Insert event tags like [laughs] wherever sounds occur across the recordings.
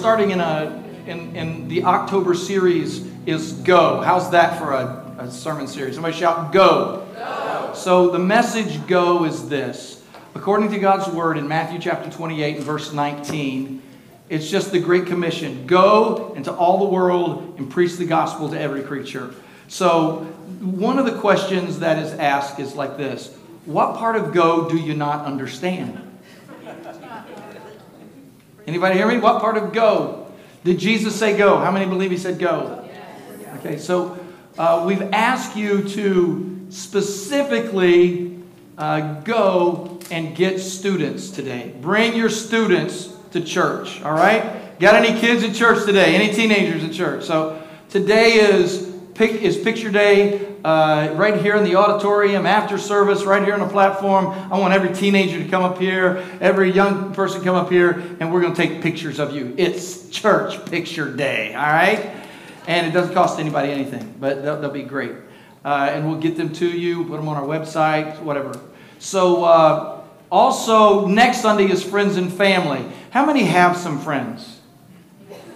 starting in a in, in the October series is go. How's that for a, a sermon series? Somebody shout go. go. So the message go is this. According to God's word in Matthew chapter 28 and verse 19, it's just the Great Commission. Go into all the world and preach the gospel to every creature. So one of the questions that is asked is like this. What part of go do you not understand? Anybody hear me? What part of go? Did Jesus say go? How many believe he said go? Okay, so uh, we've asked you to specifically uh, go and get students today. Bring your students to church, all right? Got any kids at church today? Any teenagers at church? So today is is picture day uh, right here in the auditorium after service, right here on the platform. I want every teenager to come up here, every young person come up here, and we're going to take pictures of you. It's church picture day, all right? And it doesn't cost anybody anything, but they'll, they'll be great. Uh, and we'll get them to you, put them on our website, whatever. So, uh, also, next Sunday is friends and family. How many have some friends?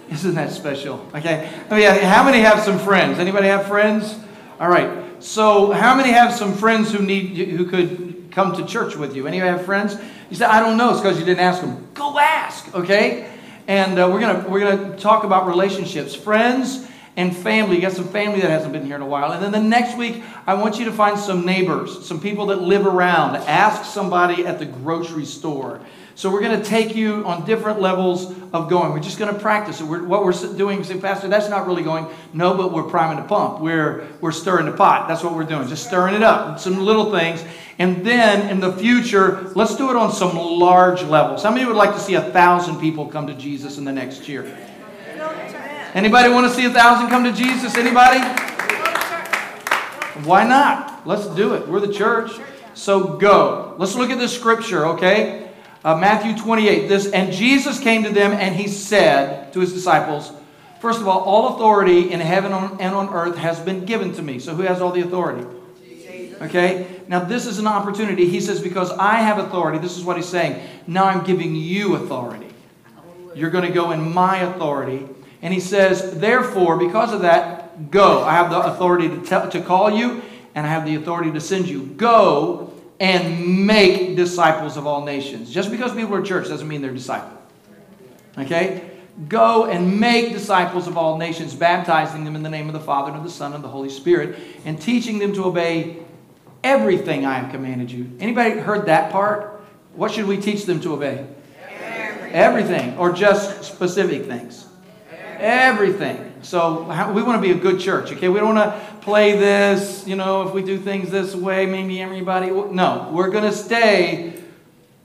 Isn't that special? Okay. I mean, how many have some friends? Anybody have friends? All right. So, how many have some friends who need who could come to church with you? Any have friends? You said, I don't know. It's because you didn't ask them. Go ask. Okay. And uh, we're gonna we're gonna talk about relationships, friends and family. You got some family that hasn't been here in a while. And then the next week, I want you to find some neighbors, some people that live around. Ask somebody at the grocery store. So we're going to take you on different levels of going. We're just going to practice it. We're, what we're doing, say, Pastor, that's not really going. No, but we're priming the pump. We're, we're stirring the pot. That's what we're doing. Just stirring it up. Some little things. And then in the future, let's do it on some large levels. How many would like to see a thousand people come to Jesus in the next year? Anybody want to see a thousand come to Jesus? Anybody? Why not? Let's do it. We're the church. So go. Let's look at this scripture, okay? Uh, Matthew 28. This, and Jesus came to them and he said to his disciples, First of all, all authority in heaven and on earth has been given to me. So who has all the authority? Jesus. Okay? Now, this is an opportunity. He says, Because I have authority, this is what he's saying. Now I'm giving you authority. You're going to go in my authority. And he says, Therefore, because of that, go. I have the authority to, tell, to call you, and I have the authority to send you. Go and make disciples of all nations. Just because people are church doesn't mean they're disciples. Okay? Go and make disciples of all nations, baptizing them in the name of the Father and of the Son and the Holy Spirit, and teaching them to obey everything I have commanded you. Anybody heard that part? What should we teach them to obey? Everything. Everything or just specific things? Everything. So we want to be a good church, okay? We don't want to play this, you know, if we do things this way, maybe everybody. No, we're going to stay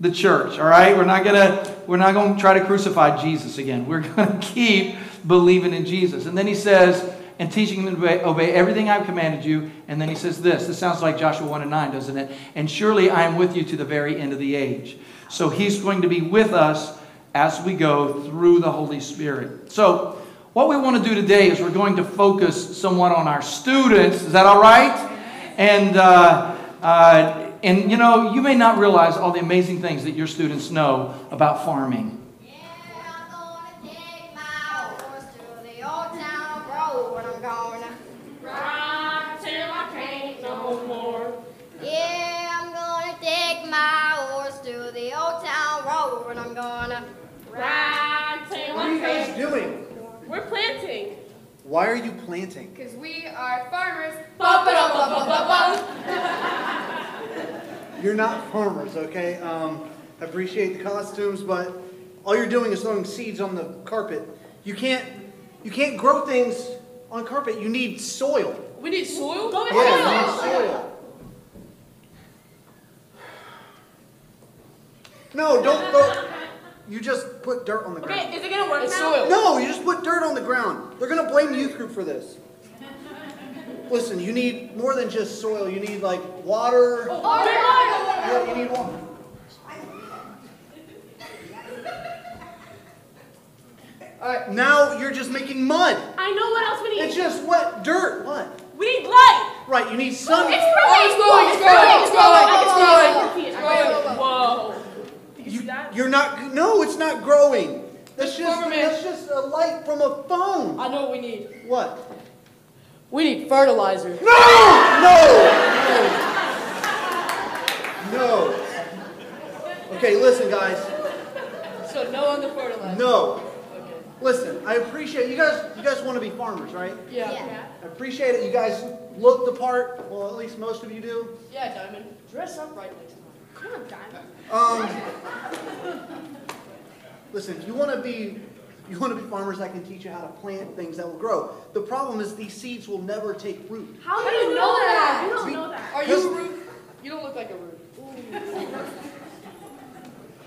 the church, all right? We're not going to we're not going to try to crucify Jesus again. We're [laughs] going to keep believing in Jesus. And then he says, and teaching them to obey, obey, everything I've commanded you. And then he says this. This sounds like Joshua 1 and 9, doesn't it? And surely I am with you to the very end of the age. So he's going to be with us as we go through the Holy Spirit. So what we want to do today is we're going to focus somewhat on our students. Is that all right? And, uh, uh, and you know, you may not realize all the amazing things that your students know about farming. We're planting. Why are you planting? Because we are farmers. [laughs] you're not farmers, okay? Um, I appreciate the costumes, but all you're doing is throwing seeds on the carpet. You can't, you can't grow things on carpet. You need soil. We need soil? Go yeah, you need soil. No, don't throw. You just put dirt on the ground. Okay, is it gonna work it's now? Soil. No, you just put dirt on the ground. They're gonna blame youth group for this. [laughs] Listen, you need more than just soil. You need like water. Oh, water. Yeah, you need water. [laughs] All right, now you're just making mud. I know what else we need. It's just wet dirt. What? We need light. Right, you need sun. It's growing. Oh, it's growing. It's growing. It's growing. It's growing. It's growing. Whoa. You, you're not, no, it's not growing. That's just, Farmer that's just a light from a phone. I know what we need. What? We need fertilizer. No! No! No. Okay, listen, guys. So no on the fertilizer. No. Okay. Listen, I appreciate you guys. You guys want to be farmers, right? Yeah. Yeah. Yeah, I appreciate it. You guys look the part. Well, at least most of you do. Yeah, Diamond. Dress up right next time. Come on, Diamond. Um, listen, if you want to be, you want to be farmers, I can teach you how to plant things that will grow. The problem is these seeds will never take root. How do you know that? You don't See- know that. Are you a root? You don't look like a root.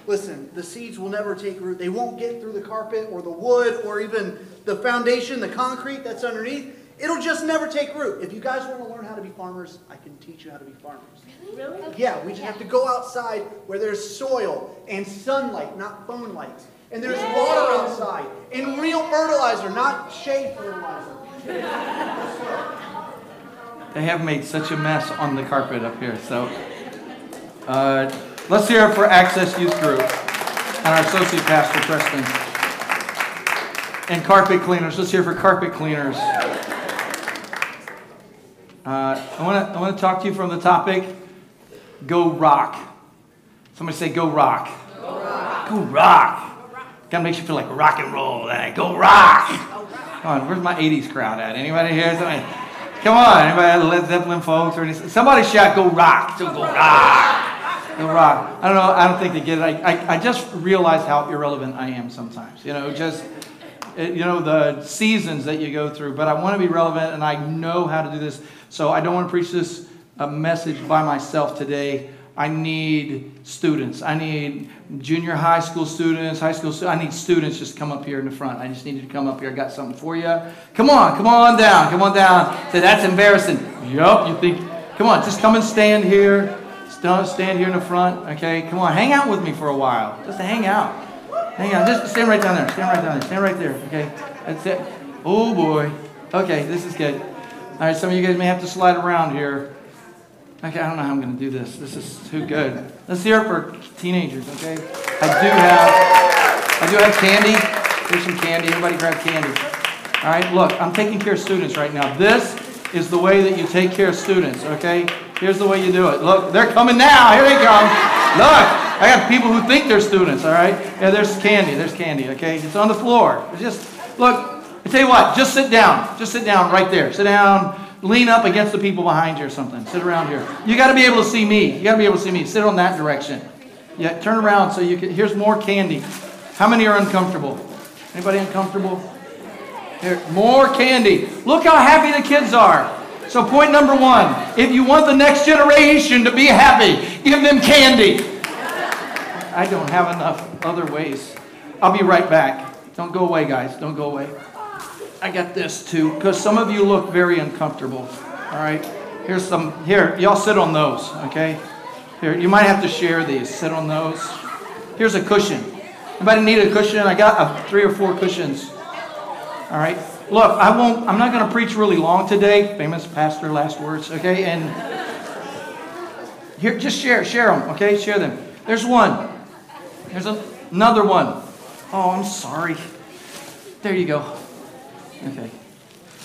Listen, the seeds will never take root. They won't get through the carpet or the wood or even the foundation, the concrete that's underneath. It'll just never take root. If you guys want to learn how to be farmers, I can teach you how to be farmers. Really? really? Yeah, we just have to go outside where there's soil and sunlight, not phone lights. And there's water outside and real fertilizer, not shade fertilizer. They have made such a mess on the carpet up here. So uh, let's hear it for Access Youth Group and our associate pastor, Preston. And carpet cleaners. Let's hear it for carpet cleaners. Uh, I want to I want to talk to you from the topic Go Rock. Somebody say Go Rock. Go Rock. Go Rock. Kind of makes you feel like rock and roll. eh? Go Rock. Come on, where's my 80s crowd at? Anybody here? Somebody, come on, anybody Led Zeppelin folks or anything? Somebody shout, go rock, so go rock. Go rock. I don't know, I don't think they get it. I, I, I just realize how irrelevant I am sometimes. You know, just, you know, the seasons that you go through. But I want to be relevant and I know how to do this. So I don't want to preach this uh, message by myself today. I need students. I need junior high school students, high school students. I need students just come up here in the front. I just need you to come up here. I got something for you. Come on, come on down. Come on down. Say, that's embarrassing. Yup, you think, come on, just come and stand here. Stand here in the front, okay? Come on, hang out with me for a while. Just hang out. Hang on, Just stand right down there. Stand right down there. Stand right there, okay? That's it. Oh, boy. Okay, this is good. All right, some of you guys may have to slide around here. Okay, I don't know how I'm going to do this. This is too good. Let's hear it for teenagers, okay? I do have, I do have candy. Here's some candy. Everybody grab candy. All right, look, I'm taking care of students right now. This is the way that you take care of students, okay? Here's the way you do it. Look, they're coming now. Here they come. Look, I got people who think they're students, all right? Yeah, there's candy. There's candy, okay? It's on the floor. It's just, look, I tell you what, just sit down. Just sit down right there. Sit down. Lean up against the people behind you or something. Sit around here. You got to be able to see me. You got to be able to see me. Sit on that direction. Yeah, turn around so you can. Here's more candy. How many are uncomfortable? Anybody uncomfortable? Here, more candy. Look how happy the kids are. So, point number one if you want the next generation to be happy, give them candy. I don't have enough other ways. I'll be right back. Don't go away, guys. Don't go away. I got this too, because some of you look very uncomfortable. All right. Here's some. Here, y'all sit on those, okay? Here, you might have to share these. Sit on those. Here's a cushion. Anybody need a cushion? I got uh, three or four cushions. All right. Look, I won't. I'm not going to preach really long today. Famous pastor last words. Okay, and here, just share, share them. Okay, share them. There's one. There's a, another one. Oh, I'm sorry. There you go. Okay.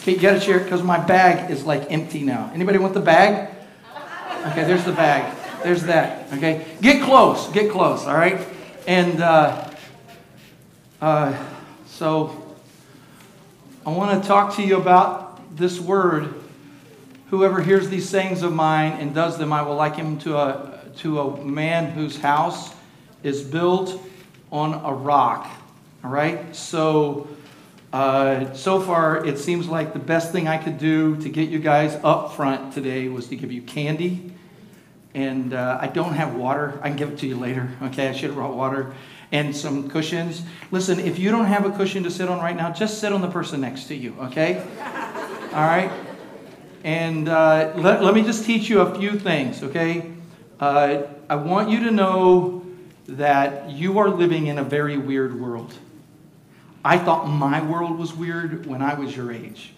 Okay, you to share it because my bag is like empty now. Anybody want the bag? Okay, there's the bag. There's that. Okay, get close. Get close. All right, and uh, uh, so. I want to talk to you about this word. Whoever hears these sayings of mine and does them, I will liken him to a, to a man whose house is built on a rock. All right? So, uh, so far, it seems like the best thing I could do to get you guys up front today was to give you candy. And uh, I don't have water. I can give it to you later. Okay? I should have brought water and some cushions. Listen, if you don't have a cushion to sit on right now, just sit on the person next to you, okay? All right? And uh, let, let me just teach you a few things, okay? Uh, I want you to know that you are living in a very weird world. I thought my world was weird when I was your age.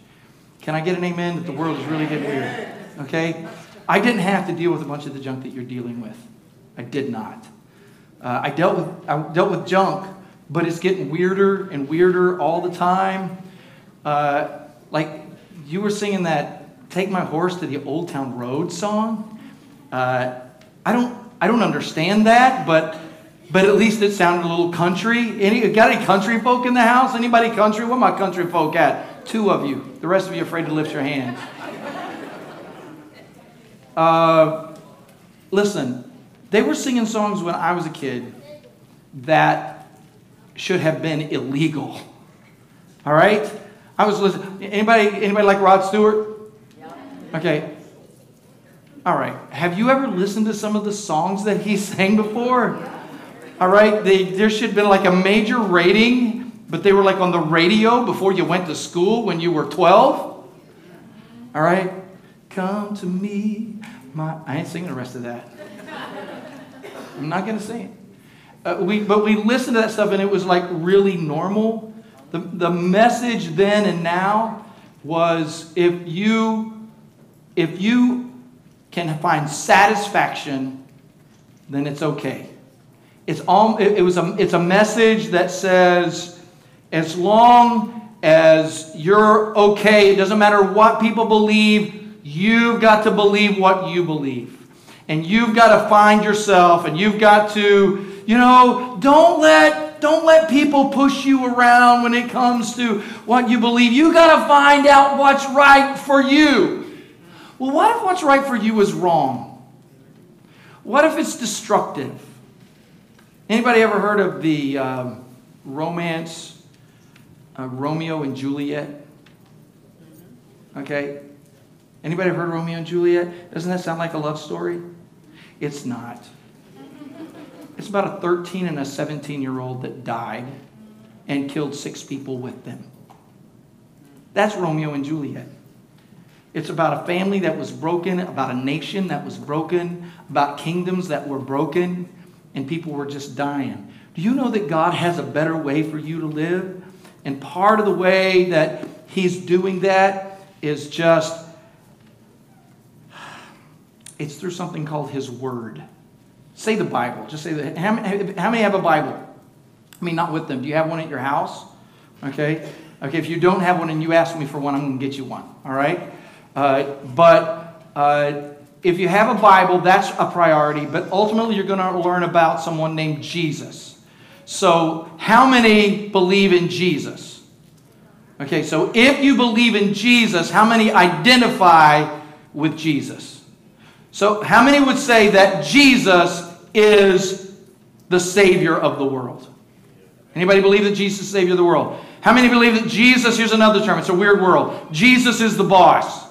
Can I get an amen that the world is really getting weird? Okay? I didn't have to deal with a bunch of the junk that you're dealing with. I did not. Uh, I dealt with I dealt with junk but it's getting weirder and weirder all the time. Uh, like you were singing that "Take My Horse to the Old Town Road" song. Uh, I don't, I don't understand that, but, but at least it sounded a little country. Any, got any country folk in the house? Anybody country? Where my country folk at? Two of you. The rest of you afraid to lift your hands. Uh, listen, they were singing songs when I was a kid that should have been illegal. All right? I was listening. Anybody, anybody like Rod Stewart? Yeah. Okay. All right. Have you ever listened to some of the songs that he [laughs] sang before? All right. They, there should have been like a major rating, but they were like on the radio before you went to school when you were 12. All right. Come to me. My, I ain't singing the rest of that. I'm not going to sing it. Uh, we, but we listened to that stuff and it was like really normal. The, the message then and now was if you, if you can find satisfaction, then it's okay. It's, all, it, it was a, it's a message that says as long as you're okay, it doesn't matter what people believe, you've got to believe what you believe. And you've got to find yourself and you've got to you know, don't let don't let people push you around when it comes to what you believe. You got to find out what's right for you. Well, what if what's right for you is wrong? What if it's destructive? Anybody ever heard of the um, romance uh, Romeo and Juliet? Okay. Anybody ever heard Romeo and Juliet? Doesn't that sound like a love story? It's not. [laughs] It's about a 13 and a 17 year old that died and killed six people with them. That's Romeo and Juliet. It's about a family that was broken, about a nation that was broken, about kingdoms that were broken, and people were just dying. Do you know that God has a better way for you to live? And part of the way that He's doing that is just, it's through something called His Word. Say the Bible. Just say that. How many, have a Bible? I mean, not with them. Do you have one at your house? Okay. Okay, if you don't have one and you ask me for one, I'm going to get you one. All right? Uh, but uh, if you have a Bible, that's a priority. But ultimately, you're going to learn about someone named Jesus. So, how many believe in Jesus? Okay, so if you believe in Jesus, how many identify with Jesus? So, how many would say that Jesus is the Savior of the world. Anybody believe that Jesus is the Savior of the world? How many believe that Jesus, here's another term, it's a weird world. Jesus is the boss.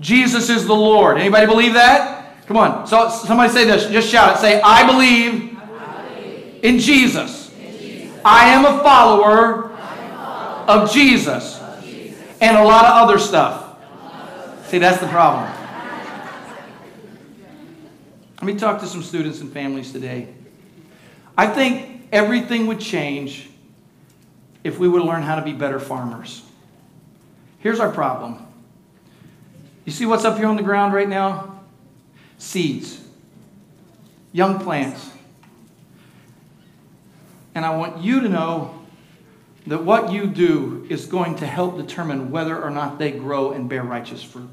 Jesus is the Lord. Anybody believe that? Come on. So somebody say this. Just shout it. Say, I believe, I believe in, Jesus. in Jesus. I am a follower, am a follower of, Jesus. of Jesus. And a lot of other stuff. See, that's the problem. Let me talk to some students and families today. I think everything would change if we would learn how to be better farmers. Here's our problem. You see what's up here on the ground right now? Seeds, young plants. And I want you to know that what you do is going to help determine whether or not they grow and bear righteous fruit.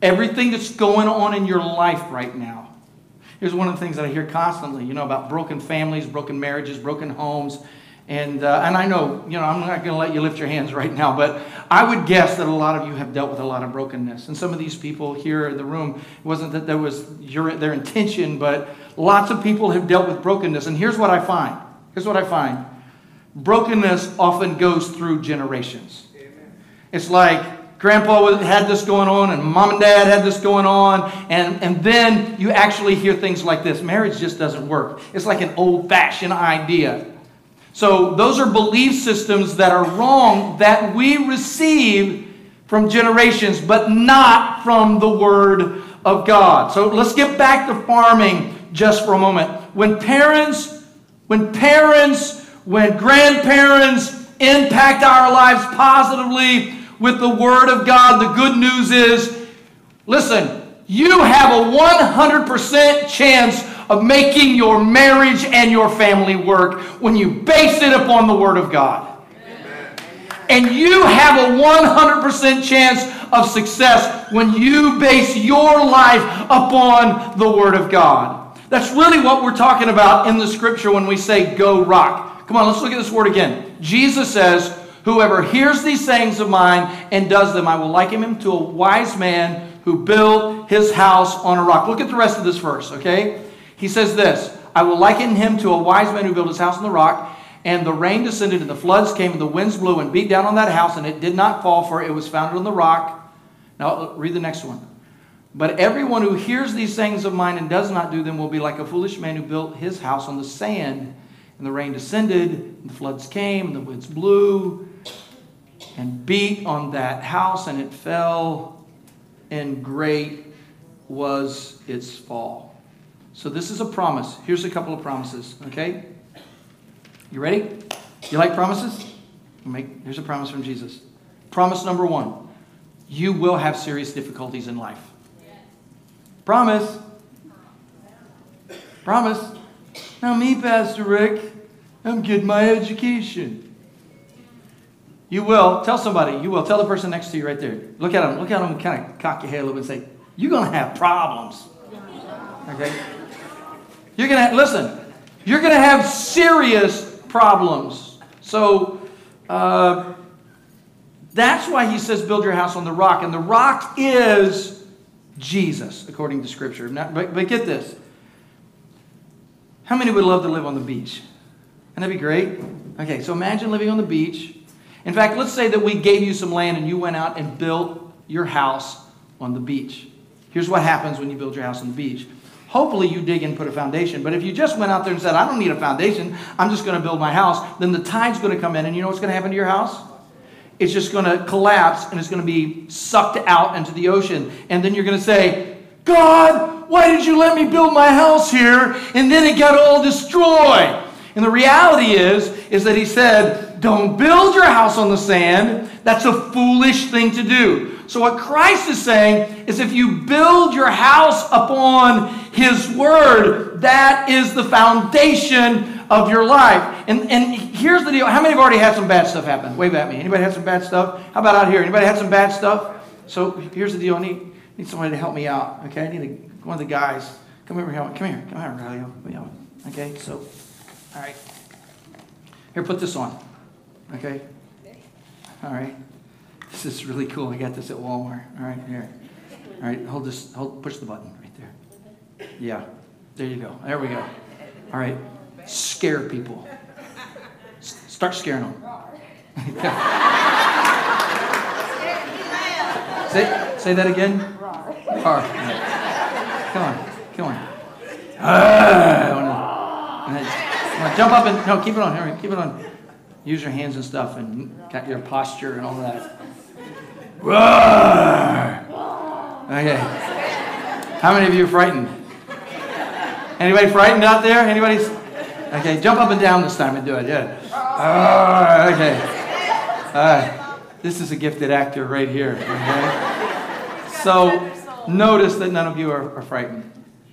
Everything that's going on in your life right now. Here's one of the things that I hear constantly, you know, about broken families, broken marriages, broken homes. And, uh, and I know, you know, I'm not going to let you lift your hands right now, but I would guess that a lot of you have dealt with a lot of brokenness. And some of these people here in the room, it wasn't that there was your, their intention, but lots of people have dealt with brokenness. And here's what I find. Here's what I find. Brokenness often goes through generations. Amen. It's like grandpa had this going on and mom and dad had this going on and, and then you actually hear things like this marriage just doesn't work it's like an old-fashioned idea so those are belief systems that are wrong that we receive from generations but not from the word of god. So let's get back to farming just for a moment. When parents when parents when grandparents impact our lives positively with the Word of God, the good news is listen, you have a 100% chance of making your marriage and your family work when you base it upon the Word of God. And you have a 100% chance of success when you base your life upon the Word of God. That's really what we're talking about in the scripture when we say go rock. Come on, let's look at this word again. Jesus says, Whoever hears these sayings of mine and does them, I will liken him to a wise man who built his house on a rock. Look at the rest of this verse, okay? He says this I will liken him to a wise man who built his house on the rock. And the rain descended, and the floods came, and the winds blew and beat down on that house, and it did not fall, for it was founded on the rock. Now, read the next one. But everyone who hears these sayings of mine and does not do them will be like a foolish man who built his house on the sand. And the rain descended, and the floods came, and the winds blew and beat on that house, and it fell, and great was its fall. So, this is a promise. Here's a couple of promises, okay? You ready? You like promises? Make, here's a promise from Jesus. Promise number one you will have serious difficulties in life. Promise. Promise. Now, me, Pastor Rick, I'm getting my education. You will. Tell somebody. You will. Tell the person next to you right there. Look at them. Look at them kind of cock your head a little bit and say, You're going to have problems. Okay? You're going to, listen, you're going to have serious problems. So, uh, that's why he says, Build your house on the rock. And the rock is Jesus, according to Scripture. But, but get this. How many would love to live on the beach? And that'd be great. Okay, so imagine living on the beach. In fact, let's say that we gave you some land and you went out and built your house on the beach. Here's what happens when you build your house on the beach. Hopefully, you dig and put a foundation. But if you just went out there and said, I don't need a foundation, I'm just going to build my house, then the tide's going to come in, and you know what's going to happen to your house? It's just going to collapse and it's going to be sucked out into the ocean. And then you're going to say, God, why did you let me build my house here? And then it got all destroyed. And the reality is, is that he said, don't build your house on the sand. That's a foolish thing to do. So what Christ is saying is if you build your house upon his word, that is the foundation of your life. And, and here's the deal. How many have already had some bad stuff happen? Wave at me. Anybody had some bad stuff? How about out here? Anybody had some bad stuff? So here's the deal. I need, need somebody to help me out. Okay, I need a, one of the guys. Come over here. Come here. Come here, Aurelio. Okay, so, all right. Here, put this on. Okay? All right. This is really cool. I got this at Walmart. All right, here. All right, hold this. Hold, push the button right there. Yeah, there you go. There we go. All right, scare people. S- start scaring them. [laughs] say, say that again. Roar. Come on, come on. Ah, jump up and no, keep it on. Hurry, keep it on. Use your hands and stuff and got your posture and all that. Roar. Okay. How many of you are frightened? Anybody frightened out there? Anybody? Okay, jump up and down this time and do it. Yeah. Uh, okay. All right. This is a gifted actor right here. Okay. So notice that none of you are, are frightened.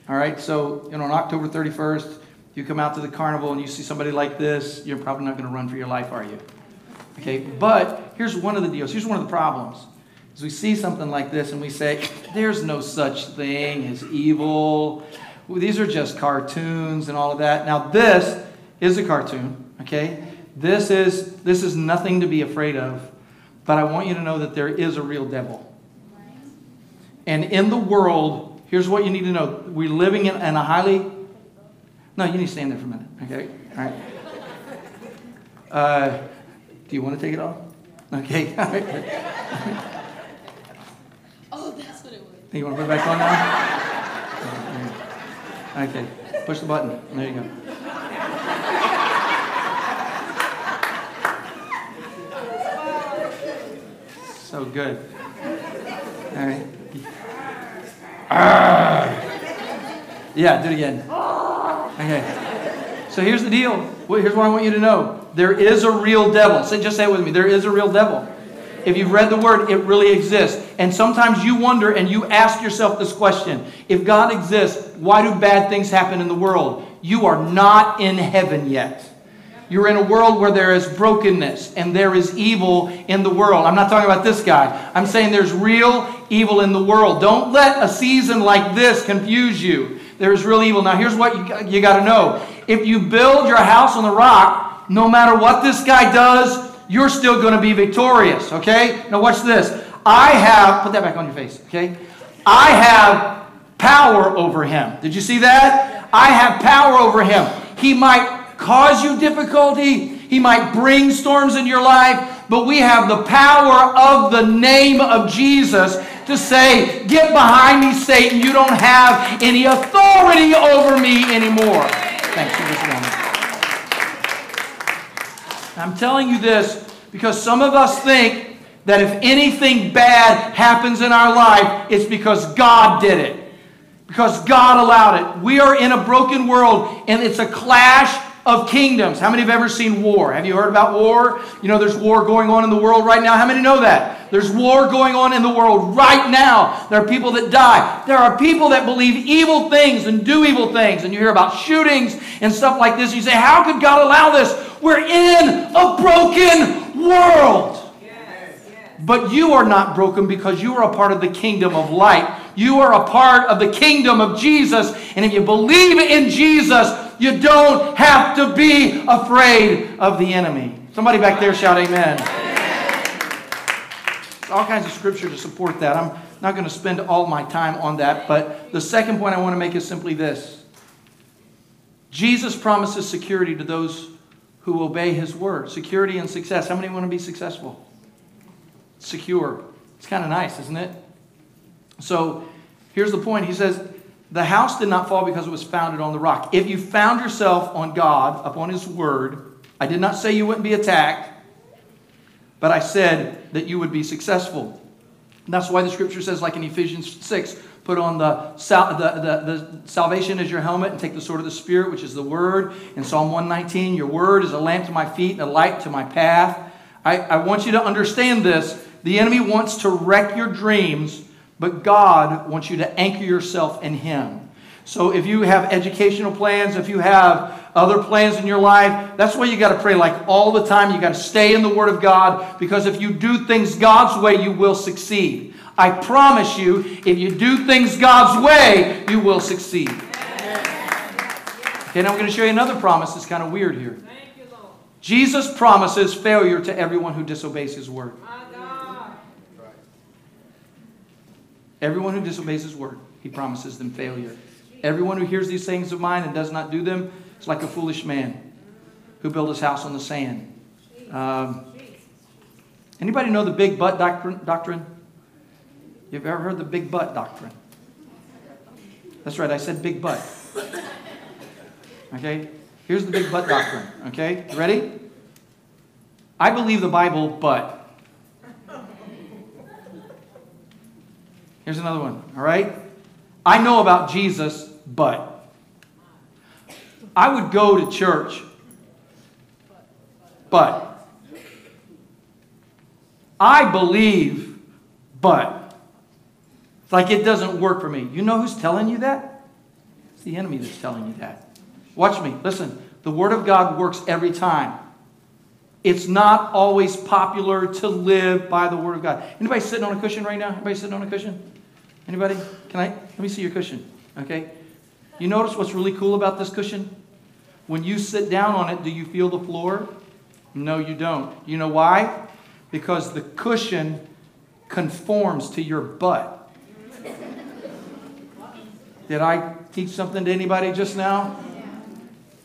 All right. So you know, on October 31st, you come out to the carnival and you see somebody like this, you're probably not going to run for your life, are you? Okay. But here's one of the deals. Here's one of the problems. We see something like this and we say, "There's no such thing as evil." these are just cartoons and all of that. Now, this is a cartoon, okay? This is, this is nothing to be afraid of, but I want you to know that there is a real devil. And in the world, here's what you need to know we're living in, in a highly. No, you need to stand there for a minute, okay? All right. Uh, do you want to take it off? Okay. [laughs] Oh, that's what it was. You want to put it back on now? Okay, push the button. There you go. So good. All right. Ah. Yeah, do it again. Okay. So here's the deal. Here's what I want you to know. There is a real devil. Say, just say it with me. There is a real devil. If you've read the Word, it really exists. And sometimes you wonder and you ask yourself this question If God exists, why do bad things happen in the world? You are not in heaven yet. You're in a world where there is brokenness and there is evil in the world. I'm not talking about this guy. I'm saying there's real evil in the world. Don't let a season like this confuse you. There's real evil. Now, here's what you, you got to know if you build your house on the rock, no matter what this guy does, you're still going to be victorious, okay? Now, watch this. I have, put that back on your face, okay? I have power over him. Did you see that? I have power over him. He might cause you difficulty, he might bring storms in your life, but we have the power of the name of Jesus to say, Get behind me, Satan. You don't have any authority over me anymore. This moment. I'm telling you this because some of us think that if anything bad happens in our life, it's because God did it. Because God allowed it. We are in a broken world and it's a clash of kingdoms. How many have ever seen war? Have you heard about war? You know, there's war going on in the world right now. How many know that? There's war going on in the world right now. There are people that die. There are people that believe evil things and do evil things. And you hear about shootings and stuff like this. You say, How could God allow this? We're in a broken world. But you are not broken because you are a part of the kingdom of light. You are a part of the kingdom of Jesus. And if you believe in Jesus, you don't have to be afraid of the enemy. Somebody back there shout amen. All kinds of scripture to support that. I'm not going to spend all my time on that. But the second point I want to make is simply this Jesus promises security to those who obey his word. Security and success. How many want to be successful? Secure. It's kind of nice, isn't it? So here's the point. He says, The house did not fall because it was founded on the rock. If you found yourself on God, upon his word, I did not say you wouldn't be attacked, but I said that you would be successful. And that's why the scripture says, like in Ephesians 6, put on the, sal- the, the, the, salvation as your helmet and take the sword of the Spirit, which is the Word. In Psalm 119, your Word is a lamp to my feet and a light to my path. I, I want you to understand this. The enemy wants to wreck your dreams, but God wants you to anchor yourself in Him. So if you have educational plans, if you have other plans in your life, that's why you got to pray like all the time. You got to stay in the Word of God because if you do things God's way, you will succeed. I promise you, if you do things God's way, you will succeed. Okay, now I'm going to show you another promise that's kind of weird here. Jesus promises failure to everyone who disobeys His word. Everyone who disobeys His word, He promises them failure. Everyone who hears these things of mine and does not do them is like a foolish man who built his house on the sand. Um, anybody know the big butt doctrine? doctrine? You've ever heard the big butt doctrine? That's right, I said big butt. Okay? Here's the big butt doctrine. Okay? You ready? I believe the Bible, but. Here's another one. All right? I know about Jesus, but. I would go to church, but. I believe, but. It's like it doesn't work for me. You know who's telling you that? It's the enemy that's telling you that. Watch me. Listen. The Word of God works every time. It's not always popular to live by the Word of God. Anybody sitting on a cushion right now? Anybody sitting on a cushion? Anybody? Can I? Let me see your cushion. Okay. You notice what's really cool about this cushion? When you sit down on it, do you feel the floor? No, you don't. You know why? Because the cushion conforms to your butt. Did I teach something to anybody just now?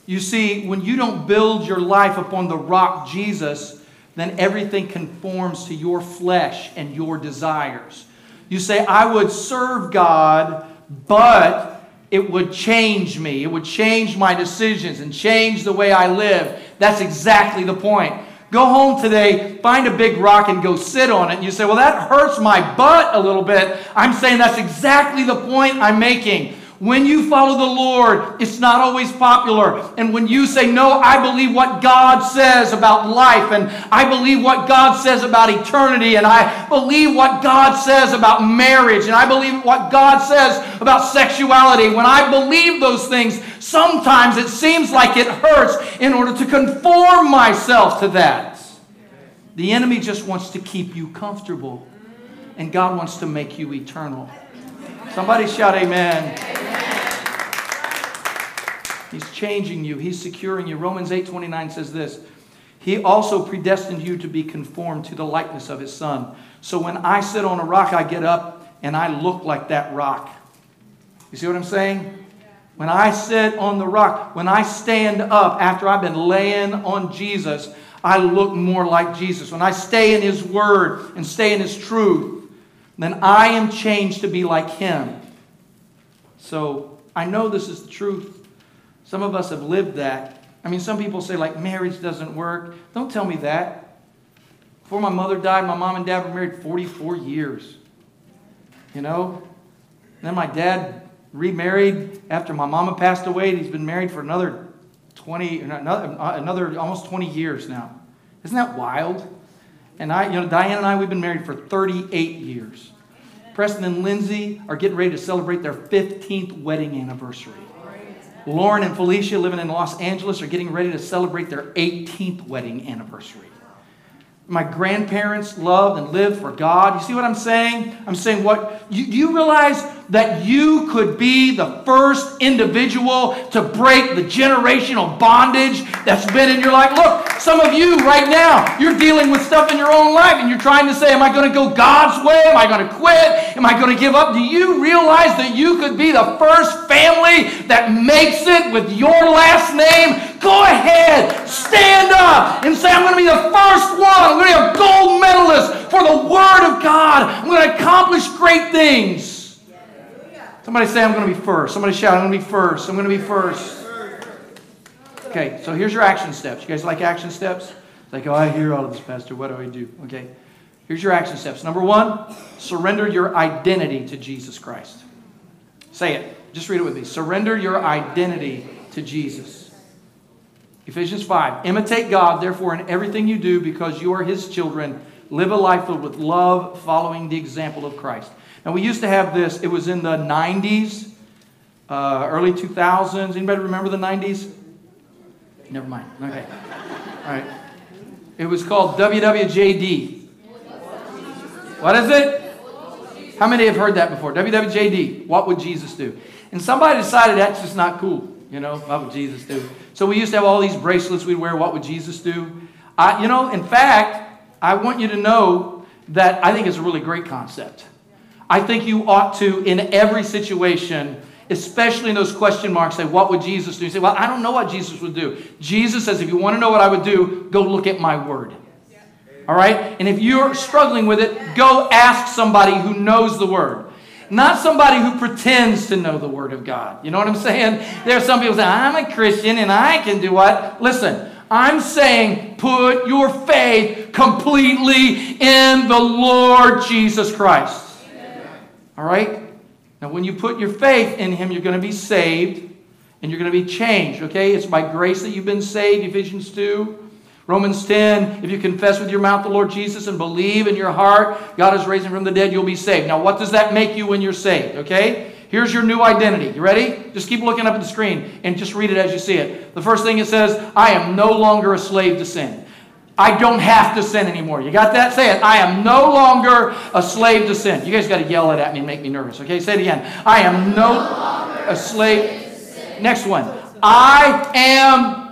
You see, when you don't build your life upon the rock Jesus, then everything conforms to your flesh and your desires. You say, I would serve God, but it would change me. It would change my decisions and change the way I live. That's exactly the point. Go home today, find a big rock, and go sit on it. And you say, Well, that hurts my butt a little bit. I'm saying that's exactly the point I'm making. When you follow the Lord, it's not always popular. And when you say, No, I believe what God says about life, and I believe what God says about eternity, and I believe what God says about marriage, and I believe what God says about sexuality, when I believe those things, sometimes it seems like it hurts in order to conform myself to that. The enemy just wants to keep you comfortable, and God wants to make you eternal. Somebody shout, Amen. He's changing you. He's securing you. Romans 8 29 says this He also predestined you to be conformed to the likeness of His Son. So when I sit on a rock, I get up and I look like that rock. You see what I'm saying? When I sit on the rock, when I stand up after I've been laying on Jesus, I look more like Jesus. When I stay in His Word and stay in His truth, then I am changed to be like Him. So I know this is the truth. Some of us have lived that. I mean, some people say, like, marriage doesn't work. Don't tell me that. Before my mother died, my mom and dad were married 44 years. You know? then my dad remarried after my mama passed away. He's been married for another 20, another, another almost 20 years now. Isn't that wild? And I, you know, Diane and I, we've been married for 38 years. Preston and Lindsay are getting ready to celebrate their 15th wedding anniversary. Lauren and Felicia, living in Los Angeles, are getting ready to celebrate their 18th wedding anniversary. My grandparents loved and lived for God. You see what I'm saying? I'm saying what? You, do you realize that you could be the first individual to break the generational bondage that's been in your life? Look, some of you right now, you're dealing with stuff in your own life and you're trying to say, Am I going to go God's way? Am I going to quit? Am I going to give up? Do you realize that you could be the first family that makes it with your last name? Go ahead, stand up and say, I'm going to be the first one. I'm going to be a gold medalist for the Word of God. I'm going to accomplish great things. Somebody say, I'm going to be first. Somebody shout, I'm going to be first. I'm going to be first. Okay, so here's your action steps. You guys like action steps? like, oh, I hear all of this, Pastor. What do I do? Okay, here's your action steps. Number one, surrender your identity to Jesus Christ. Say it. Just read it with me. Surrender your identity to Jesus. Ephesians 5. Imitate God, therefore, in everything you do, because you are His children. Live a life filled with love, following the example of Christ. Now, we used to have this, it was in the 90s, uh, early 2000s. Anybody remember the 90s? Never mind. Okay. All right. It was called WWJD. What is it? How many have heard that before? WWJD. What would Jesus do? And somebody decided that's just not cool. You know, what would Jesus do? So we used to have all these bracelets we'd wear. What would Jesus do? I, you know, in fact, I want you to know that I think it's a really great concept. I think you ought to, in every situation, especially in those question marks, say, What would Jesus do? You say, Well, I don't know what Jesus would do. Jesus says, If you want to know what I would do, go look at my word. All right? And if you're struggling with it, go ask somebody who knows the word. Not somebody who pretends to know the Word of God. You know what I'm saying? There are some people say, I'm a Christian and I can do what? Listen, I'm saying put your faith completely in the Lord Jesus Christ. All right? Now, when you put your faith in Him, you're going to be saved and you're going to be changed, okay? It's by grace that you've been saved, Ephesians 2. Romans 10, if you confess with your mouth the Lord Jesus and believe in your heart God is raising from the dead, you'll be saved. Now, what does that make you when you're saved, okay? Here's your new identity. You ready? Just keep looking up at the screen and just read it as you see it. The first thing it says, I am no longer a slave to sin. I don't have to sin anymore. You got that? Say it. I am no longer a slave to sin. You guys got to yell it at me and make me nervous. Okay, say it again. I am no, no a slave. Next one. I am.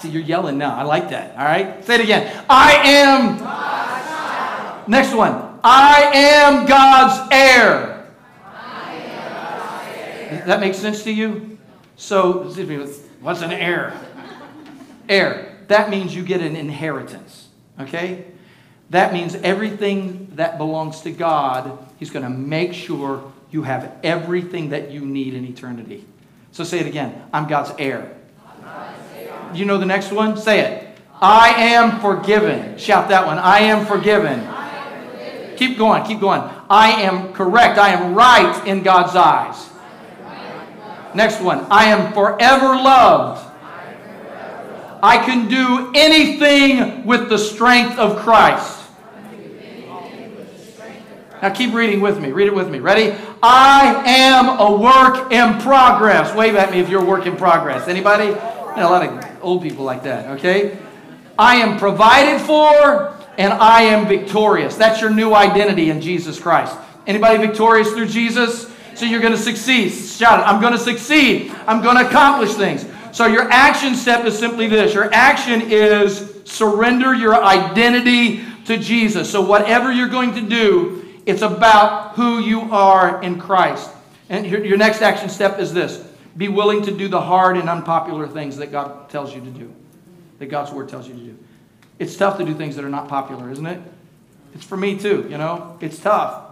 See, you're yelling now. I like that. All right, say it again. I am. Next one. I am God's heir. Does that makes sense to you? So, excuse me, what's an heir? Heir that means you get an inheritance. Okay? That means everything that belongs to God, He's going to make sure you have everything that you need in eternity. So say it again I'm God's heir. You know the next one? Say it. I am forgiven. Shout that one. I am forgiven. Keep going, keep going. I am correct. I am right in God's eyes. Next one. I am forever loved. I can do anything with the strength of Christ. Now keep reading with me. Read it with me. Ready? I am a work in progress. Wave at me if you're a work in progress. Anybody? a lot of old people like that, okay? I am provided for and I am victorious. That's your new identity in Jesus Christ. Anybody victorious through Jesus? So you're going to succeed. Shout it. I'm going to succeed. I'm going to accomplish things. So your action step is simply this. Your action is surrender your identity to Jesus. So whatever you're going to do, it's about who you are in Christ. And your next action step is this. Be willing to do the hard and unpopular things that God tells you to do. That God's word tells you to do. It's tough to do things that are not popular, isn't it? It's for me too, you know? It's tough.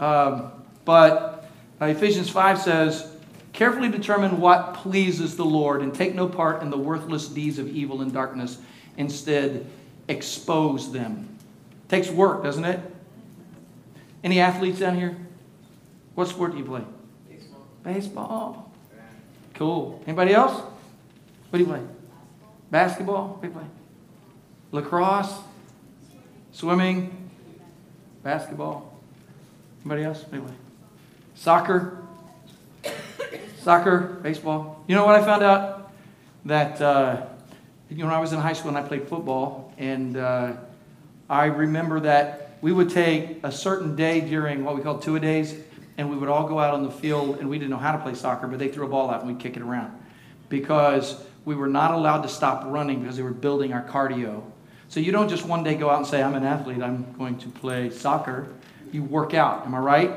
Um, but uh, Ephesians 5 says, carefully determine what pleases the Lord and take no part in the worthless deeds of evil and darkness. Instead, expose them. Takes work, doesn't it? Any athletes down here? What sport do you play? Baseball. Baseball. Cool. Anybody else? What do you play? Basketball? What do you play? Lacrosse? Swimming? Basketball? Anybody else? Anyway. Soccer? Soccer? Baseball? You know what I found out? That, uh, you know, when I was in high school and I played football, and uh, I remember that we would take a certain day during what we call two a days, and we would all go out on the field, and we didn't know how to play soccer, but they threw a ball out and we'd kick it around because we were not allowed to stop running because they were building our cardio. So you don't just one day go out and say, I'm an athlete, I'm going to play soccer. You work out, am I right?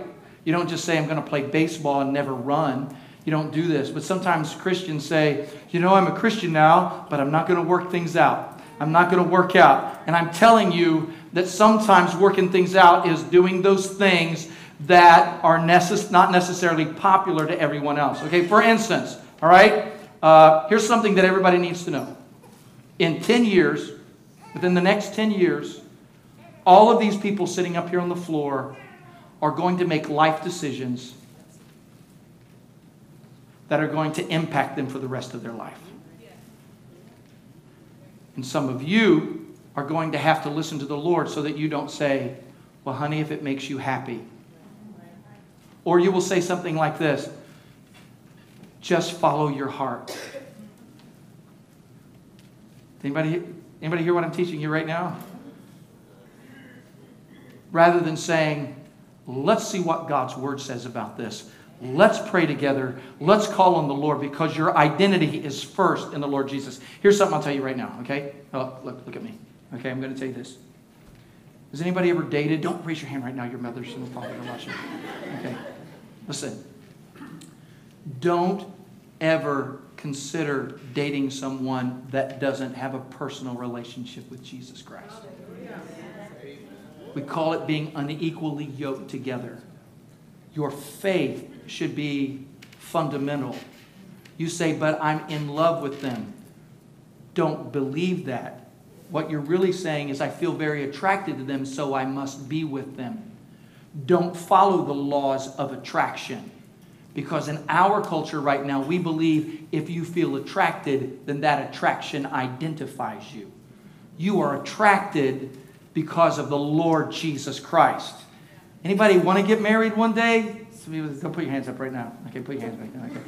You don't just say, I'm going to play baseball and never run. You don't do this. But sometimes Christians say, you know, I'm a Christian now, but I'm not going to work things out. I'm not going to work out. And I'm telling you that sometimes working things out is doing those things that are necess- not necessarily popular to everyone else. Okay, for instance, all right, uh, here's something that everybody needs to know. In 10 years, within the next 10 years, all of these people sitting up here on the floor are going to make life decisions that are going to impact them for the rest of their life. And some of you are going to have to listen to the Lord so that you don't say, Well, honey, if it makes you happy. Or you will say something like this just follow your heart. Anybody, anybody hear what I'm teaching you right now? Rather than saying, let's see what God's word says about this. Let's pray together. Let's call on the Lord because your identity is first in the Lord Jesus. Here's something I'll tell you right now, okay? Oh, look, look at me. Okay, I'm going to tell you this. Has anybody ever dated? Don't raise your hand right now. Your mother's and father are watching. Okay. Listen. Don't ever consider dating someone that doesn't have a personal relationship with Jesus Christ. We call it being unequally yoked together. Your faith should be fundamental. You say, but I'm in love with them. Don't believe that. What you're really saying is, I feel very attracted to them, so I must be with them. Don't follow the laws of attraction. Because in our culture right now, we believe if you feel attracted, then that attraction identifies you. You are attracted because of the Lord Jesus Christ. Anybody want to get married one day? Don't put your hands up right now. Okay, put your hands back down. Okay.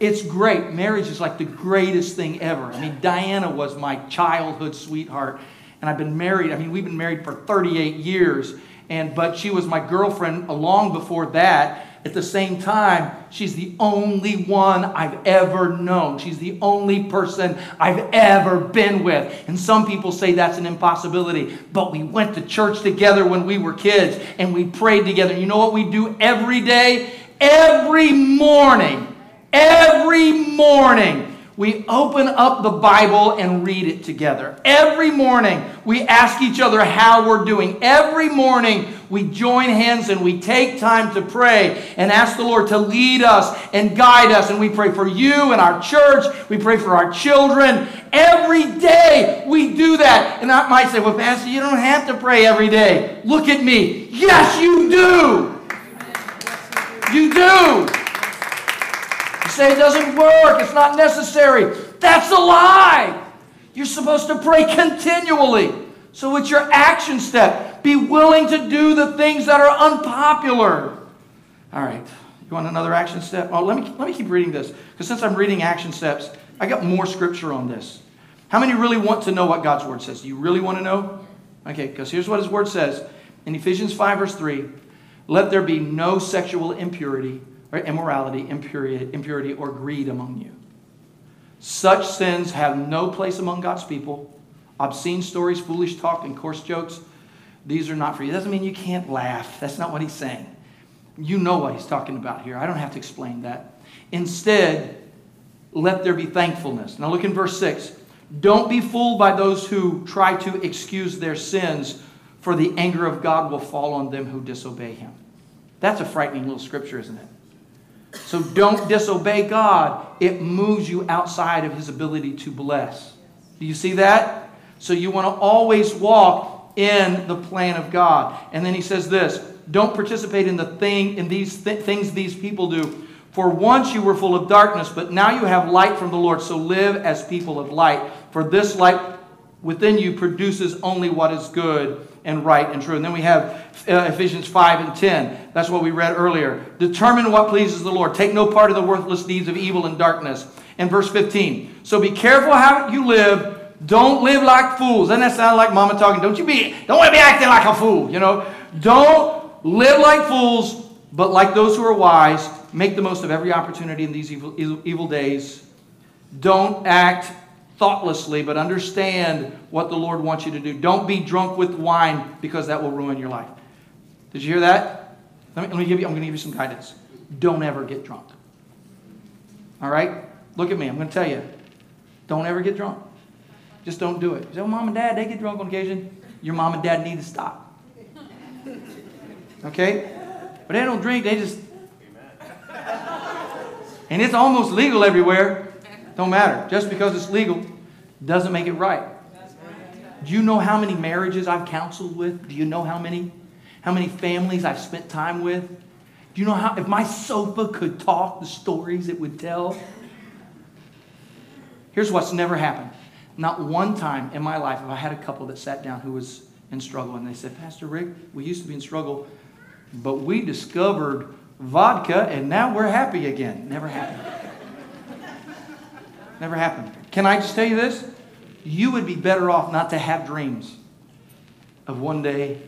It's great. Marriage is like the greatest thing ever. I mean, Diana was my childhood sweetheart, and I've been married. I mean, we've been married for 38 years, and but she was my girlfriend long before that. At the same time, she's the only one I've ever known. She's the only person I've ever been with. And some people say that's an impossibility. But we went to church together when we were kids and we prayed together. You know what we do every day? Every morning. Every morning we open up the Bible and read it together. Every morning, we ask each other how we're doing. Every morning, we join hands and we take time to pray and ask the Lord to lead us and guide us. And we pray for you and our church. We pray for our children. Every day, we do that. And I might say, well, Pastor, you don't have to pray every day. Look at me. Yes, you do. You do say it doesn't work, it's not necessary. That's a lie. You're supposed to pray [laughs] continually. So it's your action step. Be willing to do the things that are unpopular. All right. You want another action step? Oh, let me, let me keep reading this. Because since I'm reading action steps, I got more scripture on this. How many really want to know what God's word says? Do you really want to know? Okay, because here's what his word says in Ephesians 5, verse 3 Let there be no sexual impurity or immorality, impurity, impurity or greed among you. Such sins have no place among God's people. Obscene stories, foolish talk, and coarse jokes, these are not for you. Doesn't mean you can't laugh. That's not what he's saying. You know what he's talking about here. I don't have to explain that. Instead, let there be thankfulness. Now look in verse 6. Don't be fooled by those who try to excuse their sins, for the anger of God will fall on them who disobey him. That's a frightening little scripture, isn't it? So don't disobey God. It moves you outside of his ability to bless. Do you see that? So you want to always walk in the plan of God. And then he says this, don't participate in the thing in these th- things these people do. For once you were full of darkness, but now you have light from the Lord. So live as people of light. For this light within you produces only what is good and right and true. And then we have uh, Ephesians 5 and 10. That's what we read earlier. Determine what pleases the Lord. Take no part in the worthless deeds of evil and darkness. And verse 15. So be careful how you live. Don't live like fools. Doesn't that sound like mama talking? Don't you be, don't want to be acting like a fool, you know? Don't live like fools, but like those who are wise. Make the most of every opportunity in these evil, evil days. Don't act thoughtlessly, but understand what the Lord wants you to do. Don't be drunk with wine because that will ruin your life. Did you hear that? Let me, let me give you, I'm going to give you some guidance. Don't ever get drunk. All right? Look at me. I'm going to tell you. Don't ever get drunk. Just don't do it. You say, well, mom and dad, they get drunk on occasion. Your mom and dad need to stop. [laughs] Okay? But they don't drink, they just. And it's almost legal everywhere. Don't matter. Just because it's legal doesn't make it right. Do you know how many marriages I've counseled with? Do you know how many? How many families I've spent time with? Do you know how, if my sofa could talk, the stories it would tell? Here's what's never happened. Not one time in my life have I had a couple that sat down who was in struggle and they said, Pastor Rick, we used to be in struggle, but we discovered vodka and now we're happy again. Never happened. Never happened. Can I just tell you this? You would be better off not to have dreams of one day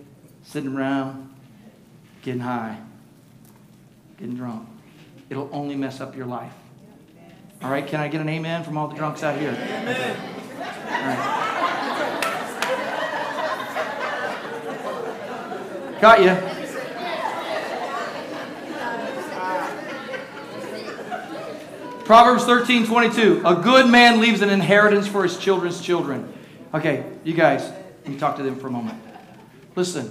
sitting around, getting high, getting drunk. It'll only mess up your life. All right, can I get an amen from all the drunks out here? Right. Got you. Proverbs 13, 22. A good man leaves an inheritance for his children's children. Okay, you guys, let me talk to them for a moment. Listen,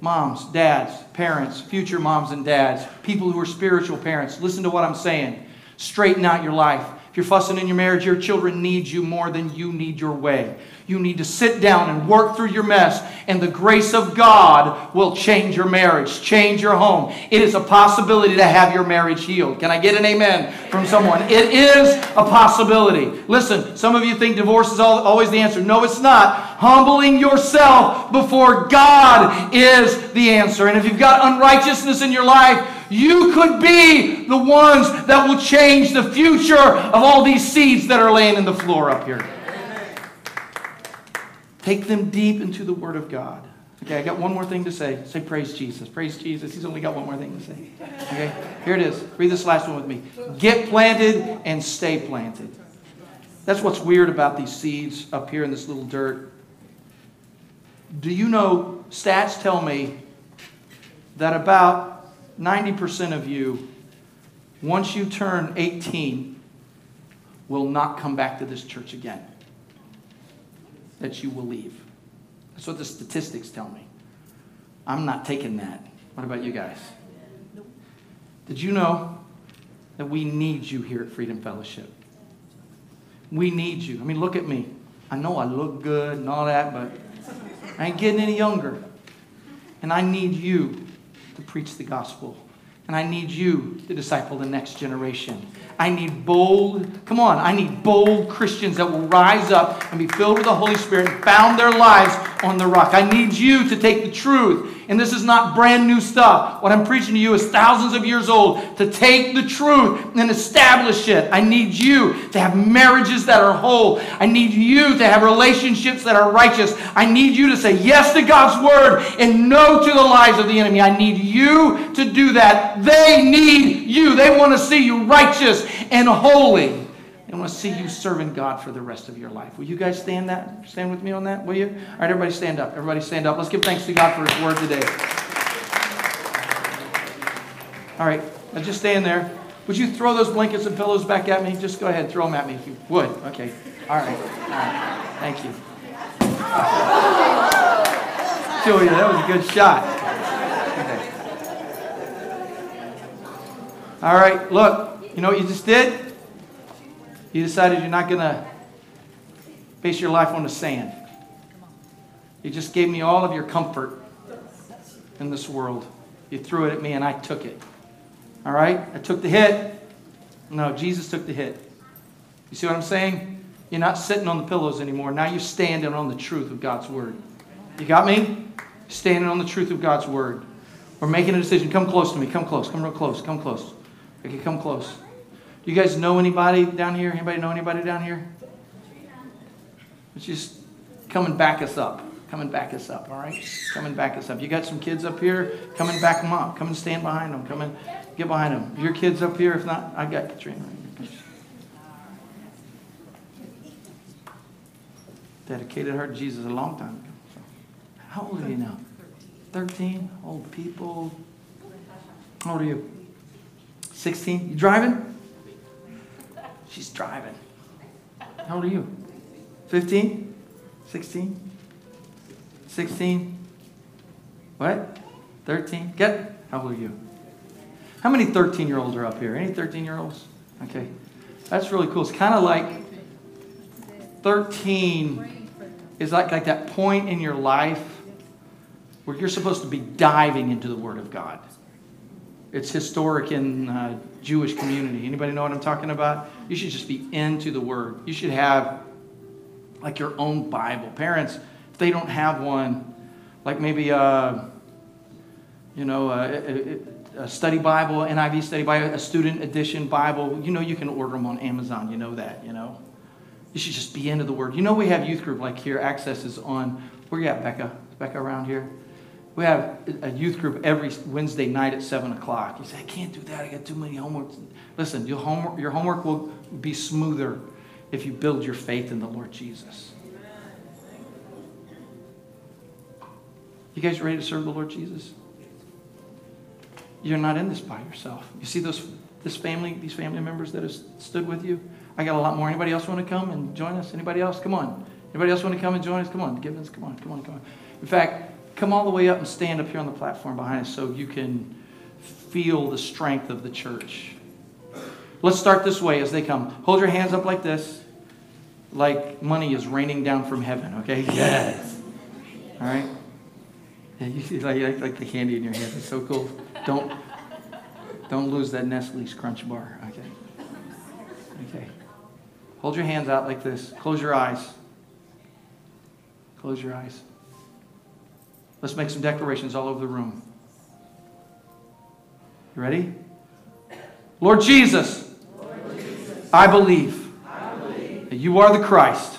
moms, dads, parents, future moms and dads, people who are spiritual parents, listen to what I'm saying. Straighten out your life. If you're fussing in your marriage, your children need you more than you need your way. You need to sit down and work through your mess, and the grace of God will change your marriage, change your home. It is a possibility to have your marriage healed. Can I get an amen from someone? It is a possibility. Listen, some of you think divorce is always the answer. No, it's not. Humbling yourself before God is the answer. And if you've got unrighteousness in your life, you could be the ones that will change the future of all these seeds that are laying in the floor up here. Take them deep into the Word of God. Okay, I got one more thing to say. Say praise Jesus. Praise Jesus. He's only got one more thing to say. Okay, here it is. Read this last one with me. Get planted and stay planted. That's what's weird about these seeds up here in this little dirt. Do you know, stats tell me that about 90% of you, once you turn 18, will not come back to this church again that you will leave. That's what the statistics tell me. I'm not taking that. What about you guys? Did you know that we need you here at Freedom Fellowship? We need you. I mean, look at me. I know I look good and all that, but I ain't getting any younger. And I need you to preach the gospel. And I need you to disciple the next generation. I need bold, come on, I need bold Christians that will rise up and be filled with the Holy Spirit and found their lives on the rock. I need you to take the truth, and this is not brand new stuff. What I'm preaching to you is thousands of years old, to take the truth and establish it. I need you to have marriages that are whole. I need you to have relationships that are righteous. I need you to say yes to God's word and no to the lies of the enemy. I need you to do that. They need you. They want to see you righteous and holy. They want to see you serving God for the rest of your life. Will you guys stand that? Stand with me on that, will you? All right, everybody stand up. Everybody stand up. Let's give thanks to God for his word today. All right, now just stand there. Would you throw those blankets and pillows back at me? Just go ahead, throw them at me if you would. Okay. All right. All right. Thank you. Julia, that was a good shot. Okay. All right, look. You know what you just did? You decided you're not going to base your life on the sand. You just gave me all of your comfort in this world. You threw it at me and I took it. All right? I took the hit. No, Jesus took the hit. You see what I'm saying? You're not sitting on the pillows anymore. Now you're standing on the truth of God's word. You got me? Standing on the truth of God's word. We're making a decision. Come close to me. Come close. Come real close. Come close. Okay, come close. Do you guys know anybody down here? Anybody know anybody down here? It's just come and back us up. Come and back us up, all right? Come and back us up. You got some kids up here? Come and back them up. Come and stand behind them. Come and get behind them. Your kids up here? If not, I got Katrina. Dedicated her to Jesus a long time ago. How old are you now? 13? Old people. How old are you? 16? You driving? She's driving. How old are you? 15? 16? 16? What? 13? Get? How old are you? How many 13 year olds are up here? Any 13 year olds? Okay. That's really cool. It's kind of like 13 is like, like that point in your life where you're supposed to be diving into the Word of God. It's historic in uh, Jewish community. Anybody know what I'm talking about? You should just be into the Word. You should have like your own Bible. Parents, if they don't have one, like maybe uh, you know a, a, a study Bible, NIV study Bible, a student edition Bible. You know you can order them on Amazon. You know that. You know. You should just be into the Word. You know we have youth group like here. Access is on. Where you at, Becca? Becca around here? We have a youth group every Wednesday night at 7 o'clock. You say, I can't do that. I got too many homeworks. Listen, your homework, your homework will be smoother if you build your faith in the Lord Jesus. You guys ready to serve the Lord Jesus? You're not in this by yourself. You see those this family, these family members that have stood with you? I got a lot more. Anybody else want to come and join us? Anybody else? Come on. Anybody else want to come and join us? Come on. Gibbons, come on, come on, come on. In fact, come all the way up and stand up here on the platform behind us so you can feel the strength of the church. Let's start this way as they come. Hold your hands up like this, like money is raining down from heaven, okay? Yes. All right? Yeah, you see, like, like the candy in your hand. It's so cool. Don't, don't lose that Nestle's Crunch Bar, okay? Okay. Hold your hands out like this. Close your eyes. Close your eyes. Let's make some declarations all over the room. You ready? Lord Jesus, Lord Jesus I, believe that you are the Christ.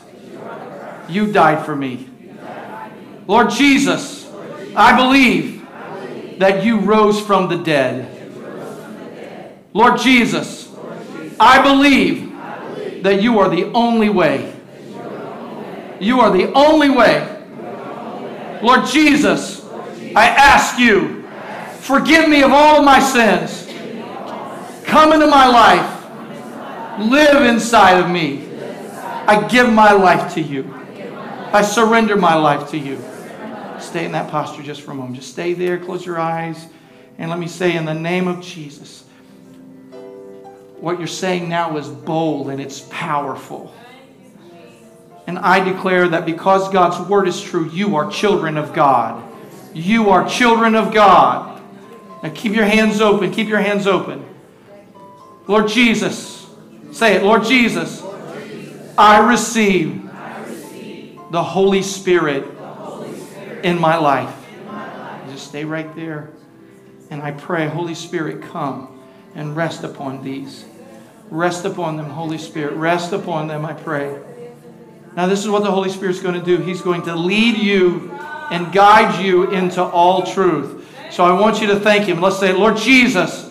You, died for me. Lord, Jesus, I believe, that you rose from the dead. Lord Jesus, I believe, I believe that you are the only way. You are the only way Lord Jesus, I ask you, forgive me of all of my sins. Come into my life. Live inside of me. I give my life to you. I surrender my life to you. Stay in that posture just for a moment. Just stay there, close your eyes, and let me say, in the name of Jesus, what you're saying now is bold and it's powerful. And I declare that because God's word is true, you are children of God. You are children of God. Now keep your hands open. Keep your hands open. Lord Jesus. Say it. Lord Jesus. I receive the Holy Spirit in my life. Just stay right there. And I pray, Holy Spirit, come and rest upon these. Rest upon them, Holy Spirit. Rest upon them, I pray. Now, this is what the Holy Spirit's going to do. He's going to lead you and guide you into all truth. So I want you to thank Him. Let's say, Lord Jesus,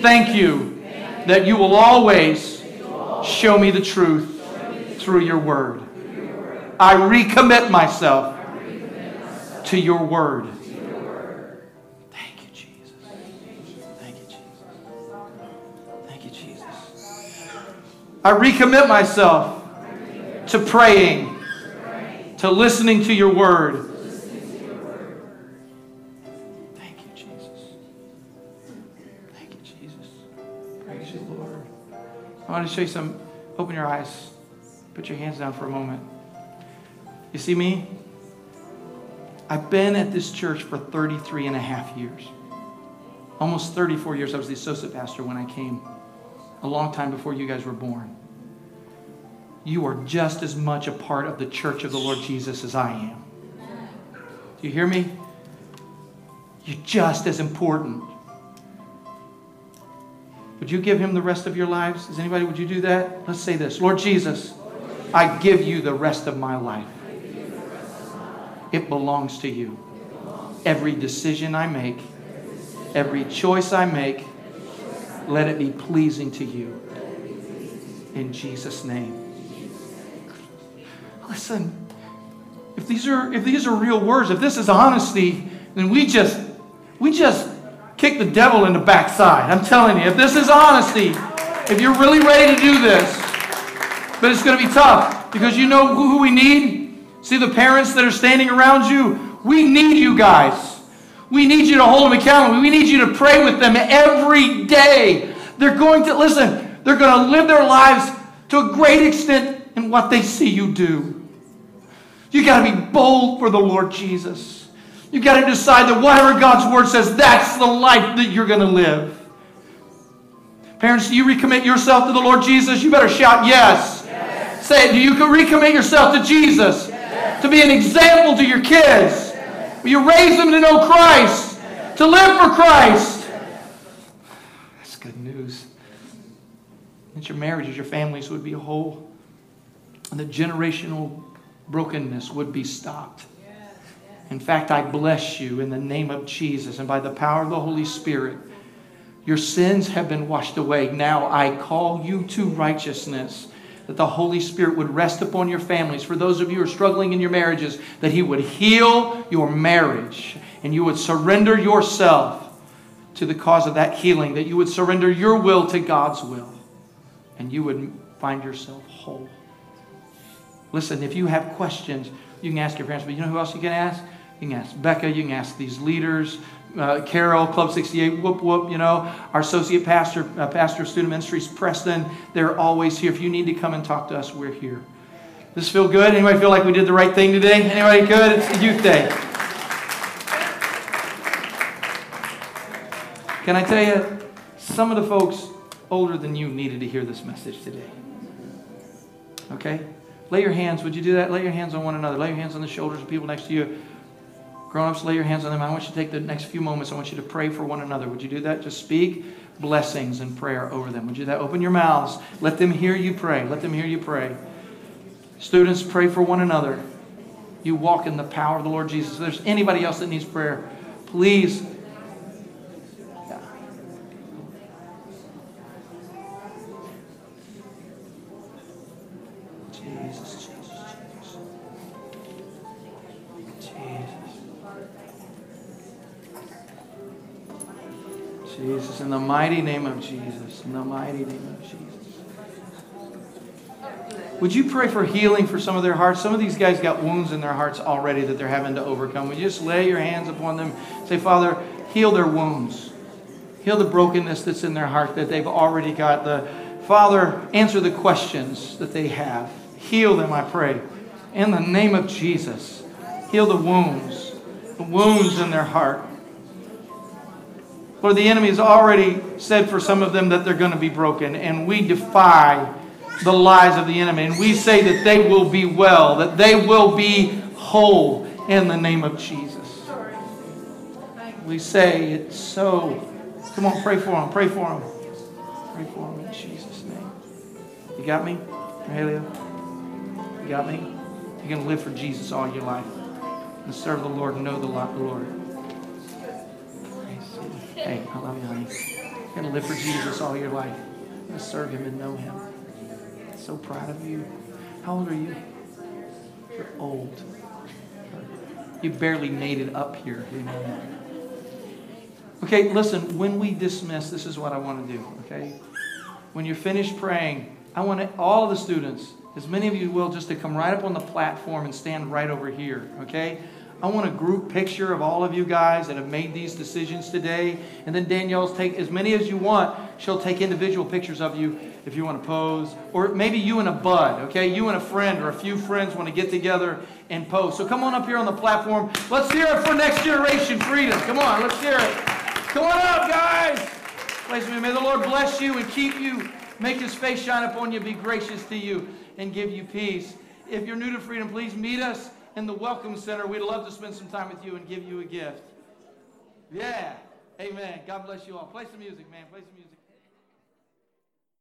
thank you that you will always show me the truth through your word. I recommit myself to your word. Thank you, Jesus. Thank you, Jesus. Thank you, Jesus. I recommit myself to praying, to listening to your word. I want to show you some. Open your eyes. Put your hands down for a moment. You see me? I've been at this church for 33 and a half years. Almost 34 years. I was the associate pastor when I came, a long time before you guys were born. You are just as much a part of the church of the Lord Jesus as I am. Do you hear me? You're just as important. Would you give him the rest of your lives? Is anybody, would you do that? Let's say this Lord Jesus, I give you the rest of my life. It belongs to you. Every decision I make, every choice I make, let it be pleasing to you. In Jesus' name. Listen, if these are if these are real words, if this is honesty, then we just we just kick the devil in the backside. I'm telling you, if this is honesty, if you're really ready to do this, but it's going to be tough because you know who we need. See the parents that are standing around you. We need you guys. We need you to hold them accountable. We need you to pray with them every day. They're going to listen. They're going to live their lives to a great extent in what they see you do. You got to be bold for the Lord Jesus. You got to decide that whatever God's word says, that's the life that you're going to live. Parents, do you recommit yourself to the Lord Jesus? You better shout yes. yes. Say it. Do you recommit yourself to Jesus? Yes. To be an example to your kids? Yes. Will you raise them to know Christ? To live for Christ? That's good news. That your marriages, your families would be whole. And the generational brokenness would be stopped. In fact, I bless you in the name of Jesus and by the power of the Holy Spirit. Your sins have been washed away. Now I call you to righteousness. That the Holy Spirit would rest upon your families. For those of you who are struggling in your marriages, that He would heal your marriage and you would surrender yourself to the cause of that healing. That you would surrender your will to God's will and you would find yourself whole. Listen, if you have questions, you can ask your parents, but you know who else you can ask? You can ask Becca, you can ask these leaders, uh, Carol, Club 68, whoop, whoop, you know, our associate pastor, uh, pastor of student ministries, Preston, they're always here. If you need to come and talk to us, we're here. Does this feel good? Anybody feel like we did the right thing today? Anybody good? It's the youth day. Can I tell you, some of the folks older than you needed to hear this message today. Okay? Lay your hands. Would you do that? Lay your hands on one another. Lay your hands on the shoulders of people next to you. Grown ups, lay your hands on them. I want you to take the next few moments. I want you to pray for one another. Would you do that? Just speak blessings and prayer over them. Would you do that? Open your mouths. Let them hear you pray. Let them hear you pray. Students, pray for one another. You walk in the power of the Lord Jesus. If there's anybody else that needs prayer, please the mighty name of Jesus, in the mighty name of Jesus. Would you pray for healing for some of their hearts? Some of these guys got wounds in their hearts already that they're having to overcome. Would you just lay your hands upon them? Say, Father, heal their wounds. Heal the brokenness that's in their heart that they've already got. The Father, answer the questions that they have. Heal them, I pray. In the name of Jesus. Heal the wounds. The wounds in their heart. Lord, the enemy has already said for some of them that they're going to be broken, and we defy the lies of the enemy. And we say that they will be well, that they will be whole in the name of Jesus. We say it's so. Come on, pray for them. Pray for them. Pray for them in Jesus' name. You got me, Mahalia? You got me? You're going to live for Jesus all your life and serve the Lord and know the Lord. Hey, I love you, honey. You're going to live for Jesus all your life and serve Him and know Him. So proud of you. How old are you? You're old. You barely made it up here. You know? Okay, listen, when we dismiss, this is what I want to do, okay? When you're finished praying, I want all the students, as many of you will, just to come right up on the platform and stand right over here, okay? I want a group picture of all of you guys that have made these decisions today. And then Danielle's take as many as you want. She'll take individual pictures of you if you want to pose. Or maybe you and a bud, okay? You and a friend or a few friends want to get together and pose. So come on up here on the platform. Let's hear it for Next Generation Freedom. Come on, let's hear it. Come on up, guys. Me. May the Lord bless you and keep you. Make his face shine upon you, be gracious to you, and give you peace. If you're new to freedom, please meet us in the Welcome Center. We'd love to spend some time with you and give you a gift. Yeah. Amen. God bless you all. Play some music, man. Play some music.